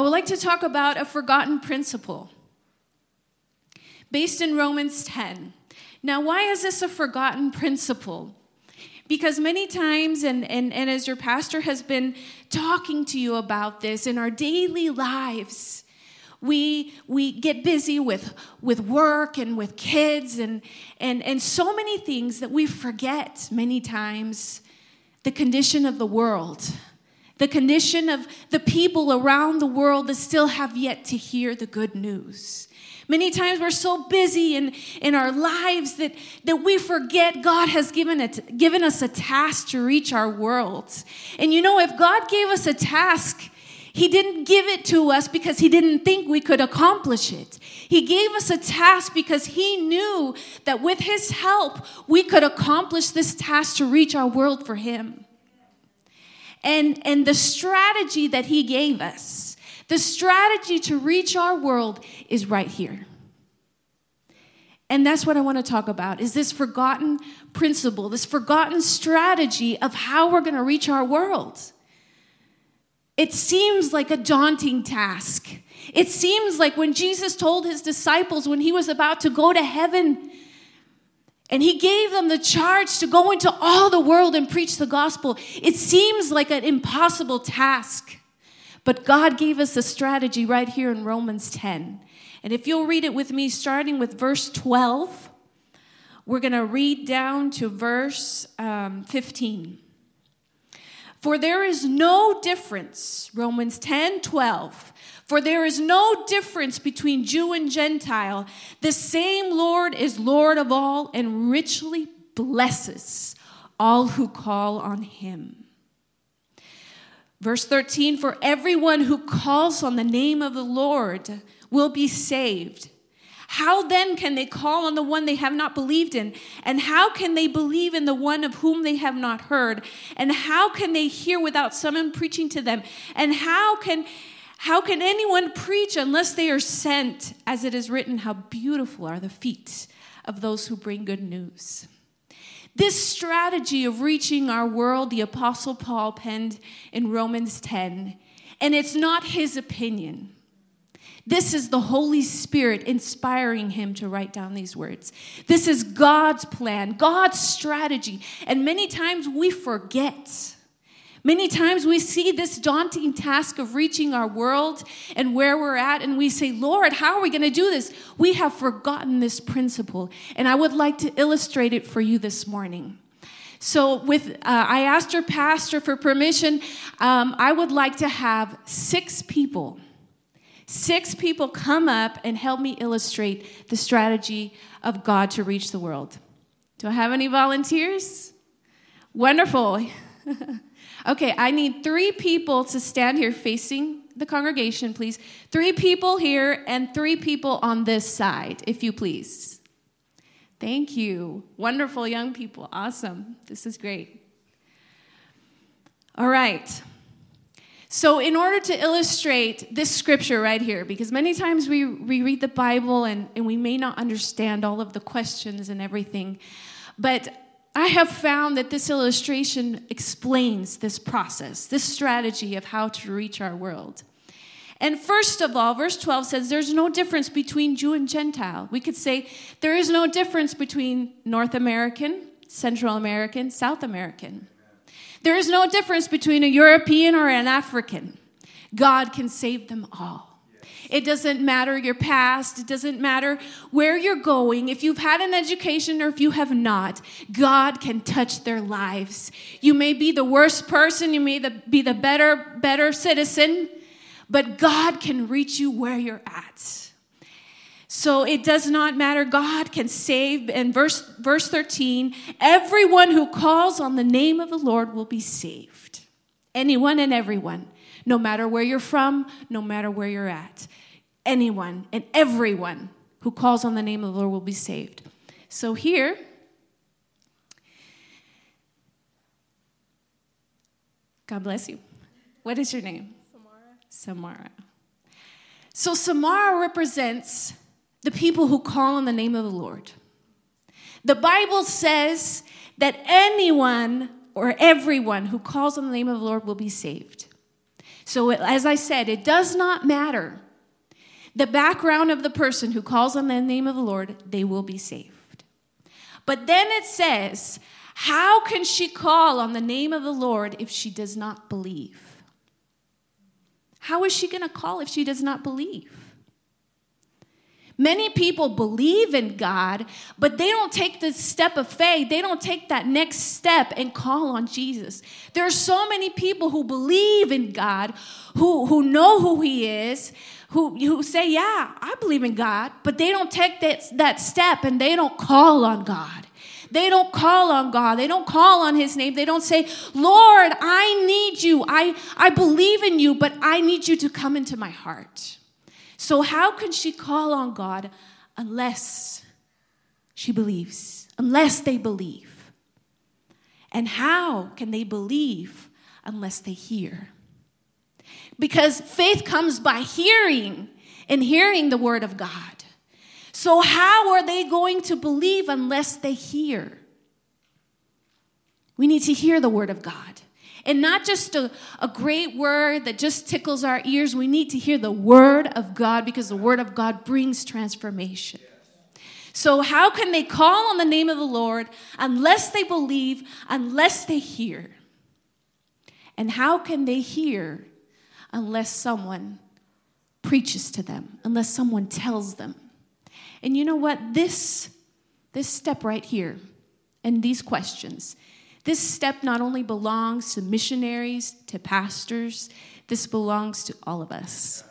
I would like to talk about a forgotten principle based in Romans 10. Now, why is this a forgotten principle? Because many times, and, and, and as your pastor has been talking to you about this in our daily lives, we we get busy with with work and with kids and and and so many things that we forget many times the condition of the world the condition of the people around the world that still have yet to hear the good news Many times we're so busy in, in our lives that, that we forget God has given, it, given us a task to reach our world. And you know, if God gave us a task, He didn't give it to us because He didn't think we could accomplish it. He gave us a task because He knew that with His help, we could accomplish this task to reach our world for Him. And, and the strategy that He gave us the strategy to reach our world is right here. And that's what I want to talk about is this forgotten principle, this forgotten strategy of how we're going to reach our world. It seems like a daunting task. It seems like when Jesus told his disciples when he was about to go to heaven and he gave them the charge to go into all the world and preach the gospel, it seems like an impossible task. But God gave us a strategy right here in Romans 10. And if you'll read it with me, starting with verse 12, we're going to read down to verse um, 15. For there is no difference, Romans 10 12. For there is no difference between Jew and Gentile. The same Lord is Lord of all and richly blesses all who call on him. Verse 13 For everyone who calls on the name of the Lord will be saved. How then can they call on the one they have not believed in? And how can they believe in the one of whom they have not heard? And how can they hear without someone preaching to them? And how can how can anyone preach unless they are sent? As it is written, how beautiful are the feet of those who bring good news. This strategy of reaching our world, the Apostle Paul penned in Romans 10, and it's not his opinion. This is the Holy Spirit inspiring him to write down these words. This is God's plan, God's strategy. And many times we forget Many times we see this daunting task of reaching our world and where we're at, and we say, Lord, how are we going to do this? We have forgotten this principle, and I would like to illustrate it for you this morning. So, with uh, I asked your pastor for permission. Um, I would like to have six people, six people come up and help me illustrate the strategy of God to reach the world. Do I have any volunteers? Wonderful. Okay, I need three people to stand here facing the congregation, please. Three people here and three people on this side, if you please. Thank you. Wonderful young people. Awesome. This is great. All right. So, in order to illustrate this scripture right here, because many times we, we read the Bible and, and we may not understand all of the questions and everything, but I have found that this illustration explains this process, this strategy of how to reach our world. And first of all, verse 12 says there's no difference between Jew and Gentile. We could say there is no difference between North American, Central American, South American. There is no difference between a European or an African. God can save them all. It doesn't matter your past. It doesn't matter where you're going. If you've had an education or if you have not, God can touch their lives. You may be the worst person, you may be the better, better citizen, but God can reach you where you're at. So it does not matter. God can save. And verse, verse 13 everyone who calls on the name of the Lord will be saved. Anyone and everyone, no matter where you're from, no matter where you're at anyone and everyone who calls on the name of the Lord will be saved. So here, God bless you. What is your name? Samara. Samara. So Samara represents the people who call on the name of the Lord. The Bible says that anyone or everyone who calls on the name of the Lord will be saved. So, as I said, it does not matter the background of the person who calls on the name of the Lord, they will be saved. But then it says, How can she call on the name of the Lord if she does not believe? How is she going to call if she does not believe? Many people believe in God, but they don't take the step of faith. They don't take that next step and call on Jesus. There are so many people who believe in God, who, who know who He is, who, who say, Yeah, I believe in God, but they don't take that, that step and they don't call on God. They don't call on God. They don't call on His name. They don't say, Lord, I need you. I, I believe in you, but I need you to come into my heart. So, how can she call on God unless she believes, unless they believe? And how can they believe unless they hear? Because faith comes by hearing and hearing the word of God. So, how are they going to believe unless they hear? We need to hear the word of God. And not just a, a great word that just tickles our ears. We need to hear the word of God because the word of God brings transformation. So, how can they call on the name of the Lord unless they believe, unless they hear? And how can they hear unless someone preaches to them, unless someone tells them? And you know what? This, this step right here and these questions this step not only belongs to missionaries, to pastors, this belongs to all of us.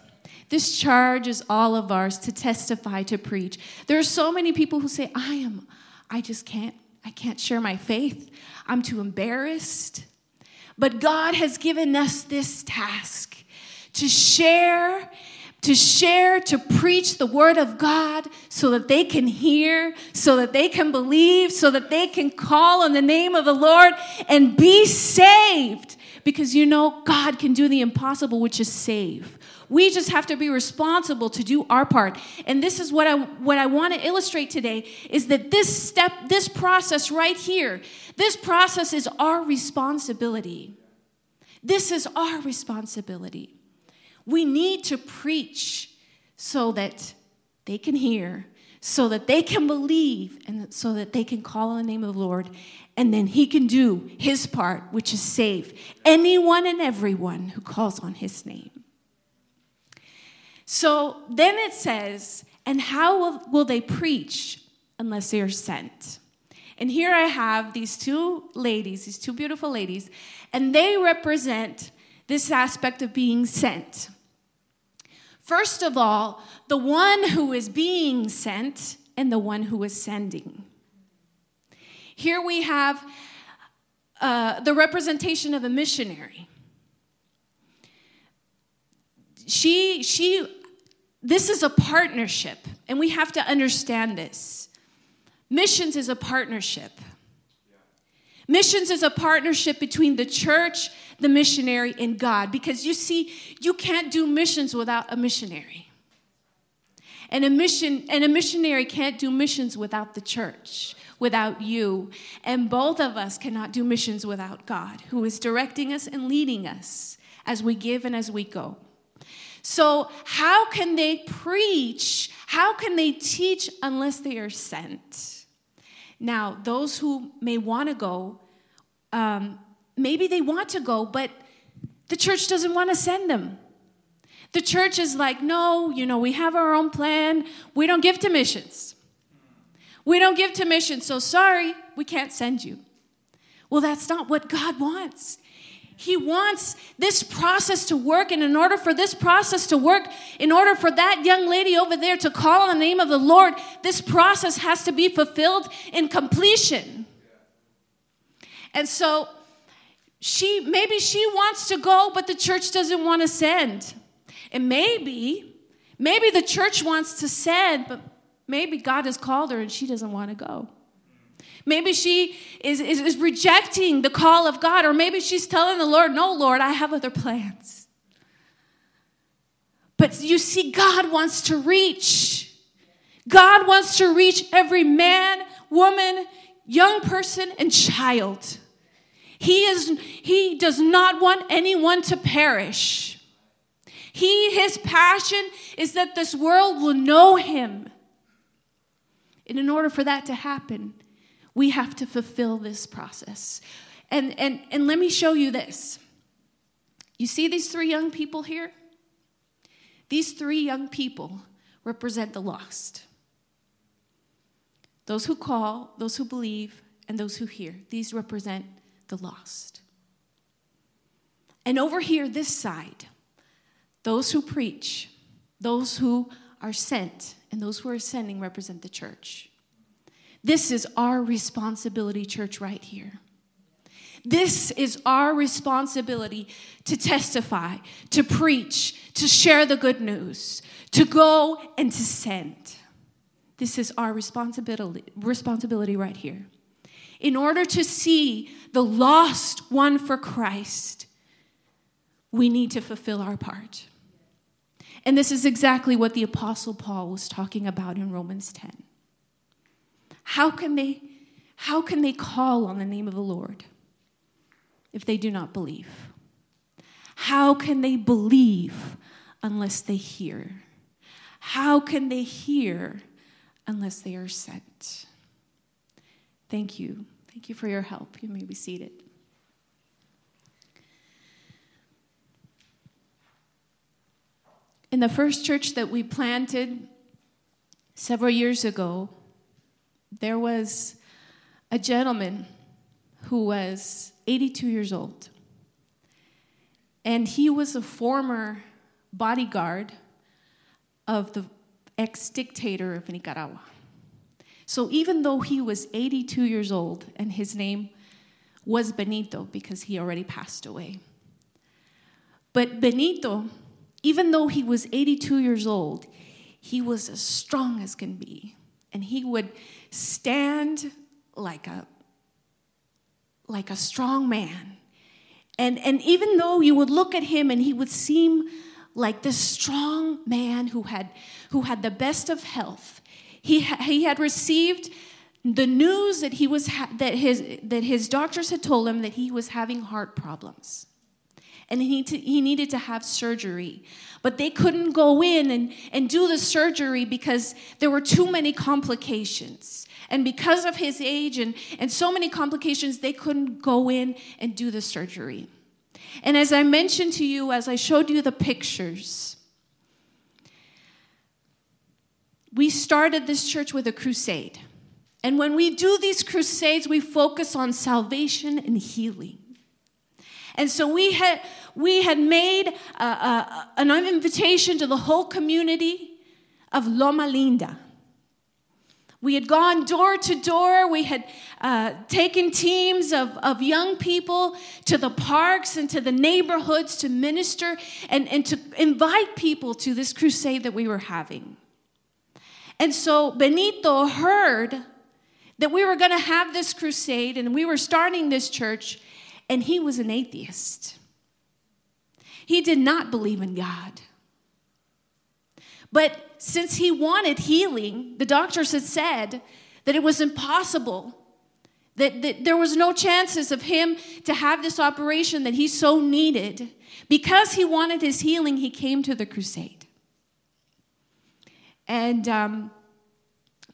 This charge is all of ours to testify, to preach. There are so many people who say, I am, I just can't, I can't share my faith. I'm too embarrassed. But God has given us this task to share to share, to preach the word of God so that they can hear, so that they can believe, so that they can call on the name of the Lord and be saved. Because you know, God can do the impossible, which is save. We just have to be responsible to do our part. And this is what I what I want to illustrate today is that this step, this process right here, this process is our responsibility. This is our responsibility. We need to preach so that they can hear, so that they can believe, and so that they can call on the name of the Lord. And then He can do His part, which is save anyone and everyone who calls on His name. So then it says, and how will, will they preach unless they are sent? And here I have these two ladies, these two beautiful ladies, and they represent this aspect of being sent. First of all, the one who is being sent and the one who is sending. Here we have uh, the representation of a missionary. She, she, this is a partnership, and we have to understand this. Missions is a partnership. Missions is a partnership between the church, the missionary, and God. Because you see, you can't do missions without a missionary. And a mission and a missionary can't do missions without the church, without you. And both of us cannot do missions without God, who is directing us and leading us as we give and as we go. So, how can they preach? How can they teach unless they are sent? Now, those who may want to go, um, maybe they want to go, but the church doesn't want to send them. The church is like, no, you know, we have our own plan. We don't give to missions. We don't give to missions, so sorry, we can't send you. Well, that's not what God wants. He wants this process to work. And in order for this process to work, in order for that young lady over there to call on the name of the Lord, this process has to be fulfilled in completion. And so she maybe she wants to go, but the church doesn't want to send. And maybe, maybe the church wants to send, but maybe God has called her and she doesn't want to go. Maybe she is, is, is rejecting the call of God, or maybe she's telling the Lord, No, Lord, I have other plans. But you see, God wants to reach. God wants to reach every man, woman, young person, and child. He, is, he does not want anyone to perish. He, his passion is that this world will know him. And in order for that to happen, we have to fulfill this process. And, and, and let me show you this. You see these three young people here? These three young people represent the lost those who call, those who believe, and those who hear. These represent the lost. And over here, this side, those who preach, those who are sent, and those who are sending represent the church. This is our responsibility, church, right here. This is our responsibility to testify, to preach, to share the good news, to go and to send. This is our responsibility, responsibility right here. In order to see the lost won for Christ, we need to fulfill our part. And this is exactly what the Apostle Paul was talking about in Romans 10. How can they, how can they call on the name of the Lord if they do not believe? How can they believe unless they hear? How can they hear unless they are sent? Thank you. Thank you for your help. You may be seated. In the first church that we planted several years ago, there was a gentleman who was 82 years old. And he was a former bodyguard of the ex dictator of Nicaragua. So even though he was 82 years old and his name was Benito because he already passed away, but Benito, even though he was 82 years old, he was as strong as can be. And he would stand like a like a strong man. And, and even though you would look at him and he would seem like this strong man who had, who had the best of health, he, ha- he had received the news that, he was ha- that, his, that his doctors had told him that he was having heart problems and he, to, he needed to have surgery. But they couldn't go in and, and do the surgery because there were too many complications. And because of his age and, and so many complications, they couldn't go in and do the surgery. And as I mentioned to you, as I showed you the pictures, we started this church with a crusade. And when we do these crusades, we focus on salvation and healing. And so we had, we had made a, a, an invitation to the whole community of Loma Linda. We had gone door to door. We had uh, taken teams of, of young people to the parks and to the neighborhoods to minister and, and to invite people to this crusade that we were having. And so Benito heard that we were going to have this crusade and we were starting this church, and he was an atheist. He did not believe in God. But since he wanted healing, the doctors had said that it was impossible, that, that there was no chances of him to have this operation that he so needed. Because he wanted his healing, he came to the crusade. And um,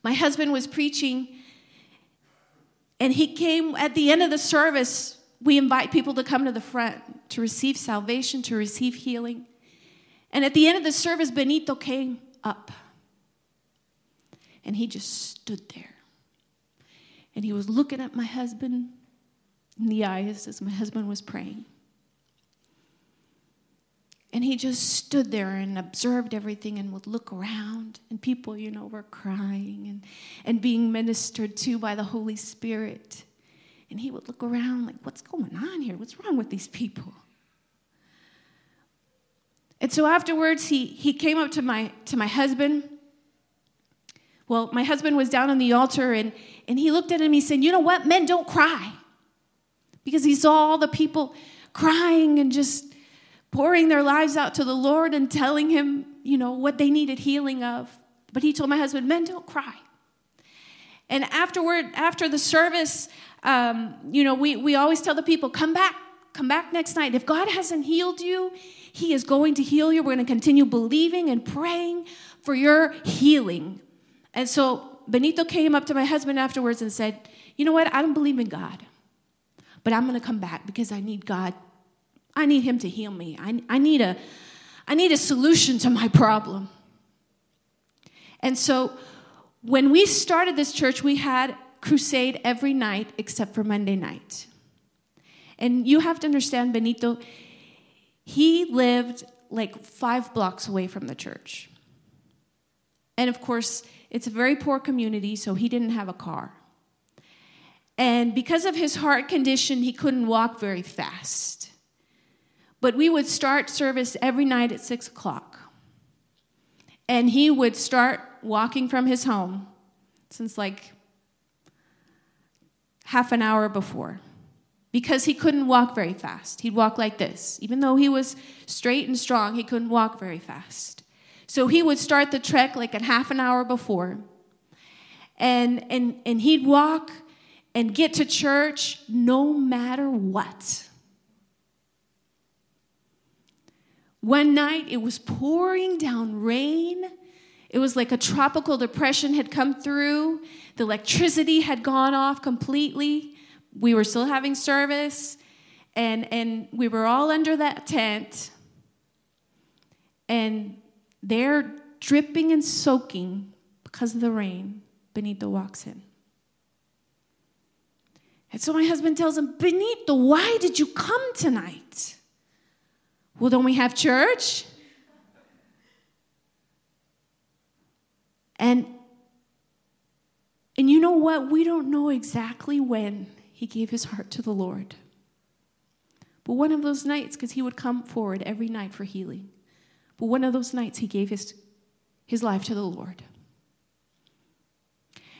my husband was preaching, and he came at the end of the service. We invite people to come to the front to receive salvation, to receive healing. And at the end of the service, Benito came up. And he just stood there. And he was looking at my husband in the eyes as my husband was praying. And he just stood there and observed everything and would look around. And people, you know, were crying and, and being ministered to by the Holy Spirit. And he would look around like, what's going on here? What's wrong with these people? And so afterwards, he, he came up to my, to my husband. Well, my husband was down on the altar and, and he looked at him. He said, You know what? Men don't cry. Because he saw all the people crying and just pouring their lives out to the Lord and telling him, you know, what they needed healing of. But he told my husband, Men don't cry. And afterward, after the service, um, you know, we, we always tell the people, come back come back next night. If God hasn't healed you, He is going to heal you. We're going to continue believing and praying for your healing. And so Benito came up to my husband afterwards and said, You know what? I don't believe in God, but I'm going to come back because I need God. I need Him to heal me. I, I, need, a, I need a solution to my problem. And so when we started this church, we had crusade every night except for Monday night. And you have to understand, Benito, he lived like five blocks away from the church. And of course, it's a very poor community, so he didn't have a car. And because of his heart condition, he couldn't walk very fast. But we would start service every night at six o'clock. And he would start walking from his home since like half an hour before because he couldn't walk very fast. He'd walk like this. Even though he was straight and strong, he couldn't walk very fast. So he would start the trek like a half an hour before. And, and, and he'd walk and get to church no matter what. One night it was pouring down rain. It was like a tropical depression had come through. The electricity had gone off completely we were still having service, and, and we were all under that tent, and they're dripping and soaking because of the rain. Benito walks in. And so my husband tells him, Benito, why did you come tonight? Well, don't we have church? And and you know what? We don't know exactly when he gave his heart to the Lord. But one of those nights, because he would come forward every night for healing, but one of those nights he gave his, his life to the Lord.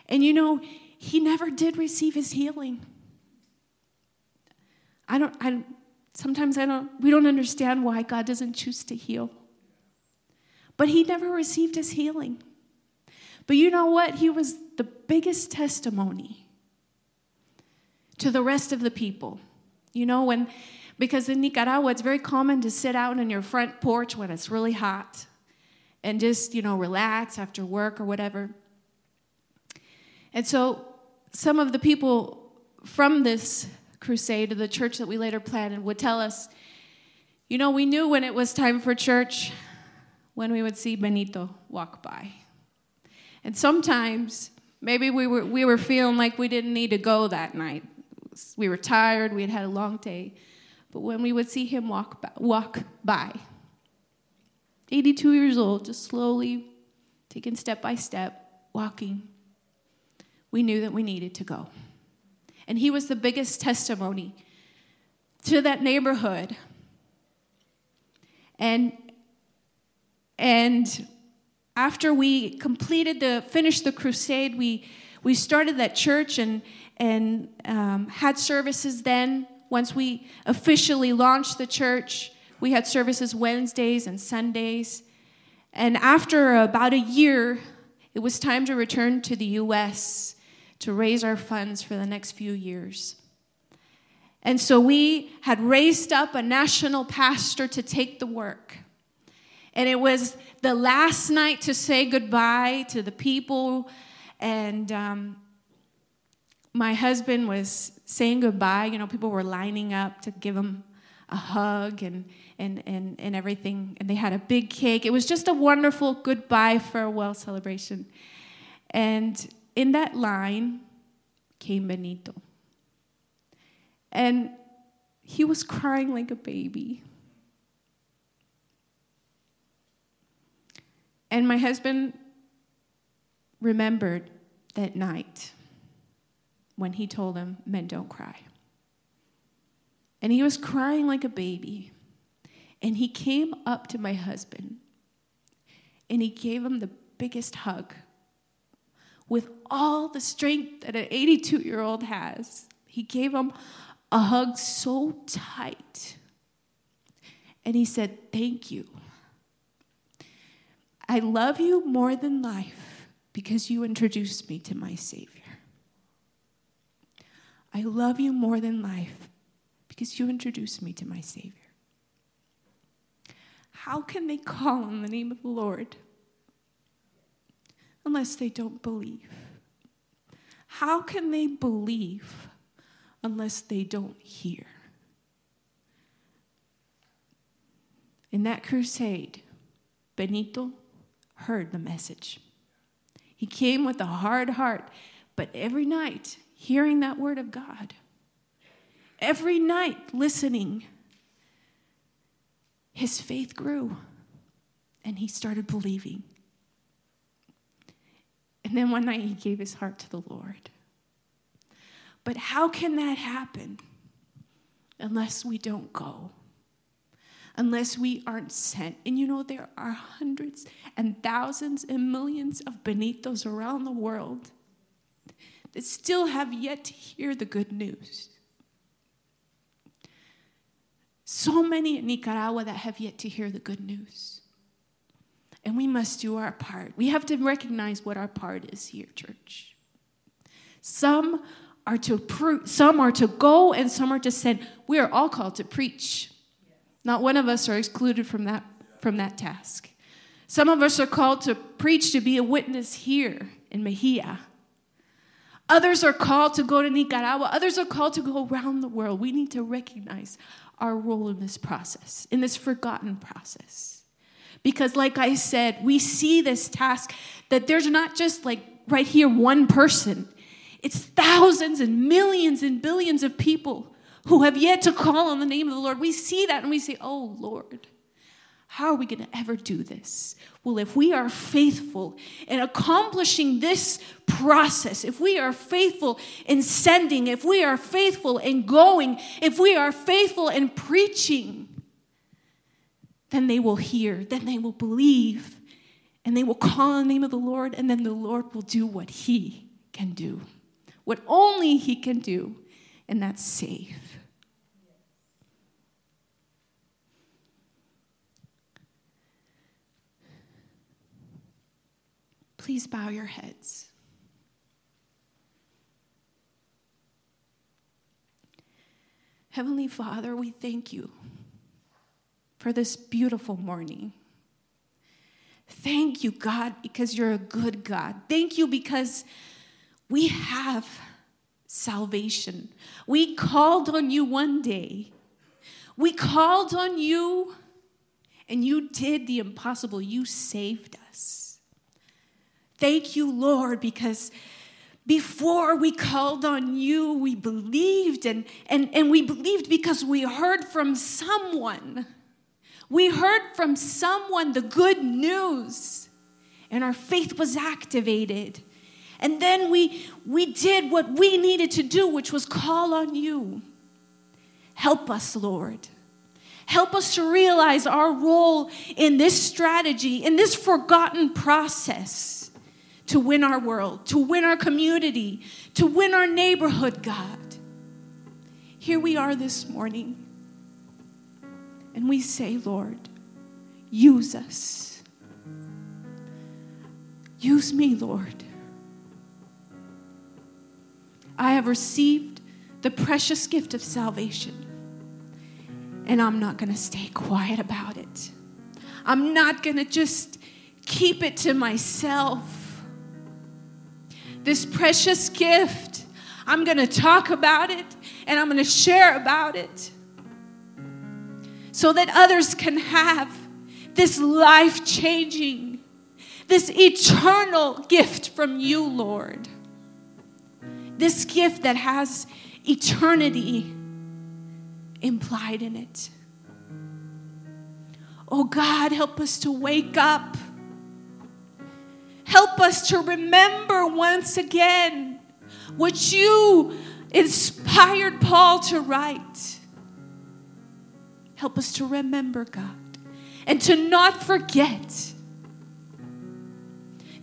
And you know, he never did receive his healing. I don't, I, sometimes I don't, we don't understand why God doesn't choose to heal. But he never received his healing. But you know what? He was the biggest testimony to the rest of the people. You know, when, because in Nicaragua, it's very common to sit out on your front porch when it's really hot and just, you know, relax after work or whatever. And so some of the people from this crusade, of the church that we later planted, would tell us, you know, we knew when it was time for church when we would see Benito walk by. And sometimes maybe we were, we were feeling like we didn't need to go that night we were tired, we had had a long day. But when we would see him walk by, walk by, 82 years old, just slowly taking step by step, walking, we knew that we needed to go. And he was the biggest testimony to that neighborhood. And and after we completed the finished the crusade, we we started that church and and um, had services then. Once we officially launched the church, we had services Wednesdays and Sundays. And after about a year, it was time to return to the US to raise our funds for the next few years. And so we had raised up a national pastor to take the work. And it was the last night to say goodbye to the people. And um, my husband was saying goodbye. You know, people were lining up to give him a hug and, and, and, and everything. And they had a big cake. It was just a wonderful goodbye, farewell celebration. And in that line came Benito. And he was crying like a baby. And my husband remembered that night when he told him, Men don't cry. And he was crying like a baby. And he came up to my husband and he gave him the biggest hug with all the strength that an 82 year old has. He gave him a hug so tight. And he said, Thank you. I love you more than life because you introduced me to my Savior. I love you more than life because you introduced me to my Savior. How can they call on the name of the Lord unless they don't believe? How can they believe unless they don't hear? In that crusade, Benito heard the message. He came with a hard heart, but every night, hearing that word of God, every night listening, his faith grew and he started believing. And then one night he gave his heart to the Lord. But how can that happen unless we don't go? Unless we aren't sent. And you know, there are hundreds and thousands and millions of Benitos around the world that still have yet to hear the good news. So many in Nicaragua that have yet to hear the good news. And we must do our part. We have to recognize what our part is here, church. Some are to some are to go and some are to send. We are all called to preach. Not one of us are excluded from that from that task. Some of us are called to preach to be a witness here in Mejia. Others are called to go to Nicaragua. Others are called to go around the world. We need to recognize our role in this process, in this forgotten process. Because, like I said, we see this task that there's not just like right here one person, it's thousands and millions and billions of people who have yet to call on the name of the Lord. We see that and we say, Oh, Lord. How are we going to ever do this? Well, if we are faithful in accomplishing this process, if we are faithful in sending, if we are faithful in going, if we are faithful in preaching, then they will hear, then they will believe, and they will call on the name of the Lord, and then the Lord will do what He can do, what only He can do, and that's safe. Please bow your heads. Heavenly Father, we thank you for this beautiful morning. Thank you, God, because you're a good God. Thank you because we have salvation. We called on you one day. We called on you, and you did the impossible. You saved us. Thank you, Lord, because before we called on you, we believed, and, and, and we believed because we heard from someone. We heard from someone the good news, and our faith was activated. And then we, we did what we needed to do, which was call on you. Help us, Lord. Help us to realize our role in this strategy, in this forgotten process to win our world, to win our community, to win our neighborhood, God. Here we are this morning, and we say, Lord, use us. Use me, Lord. I have received the precious gift of salvation, and I'm not going to stay quiet about it. I'm not going to just keep it to myself this precious gift. I'm going to talk about it and I'm going to share about it so that others can have this life changing, this eternal gift from you, Lord. This gift that has eternity implied in it. Oh God, help us to wake up Help us to remember once again what you inspired Paul to write. Help us to remember, God, and to not forget.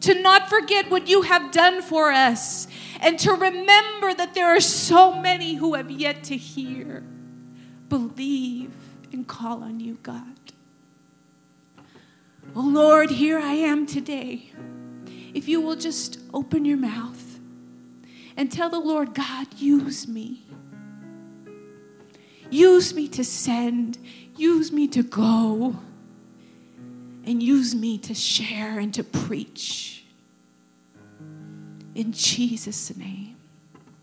To not forget what you have done for us, and to remember that there are so many who have yet to hear, believe, and call on you, God. Oh Lord, here I am today if you will just open your mouth and tell the Lord, God, use me. Use me to send, use me to go, and use me to share and to preach. In Jesus' name.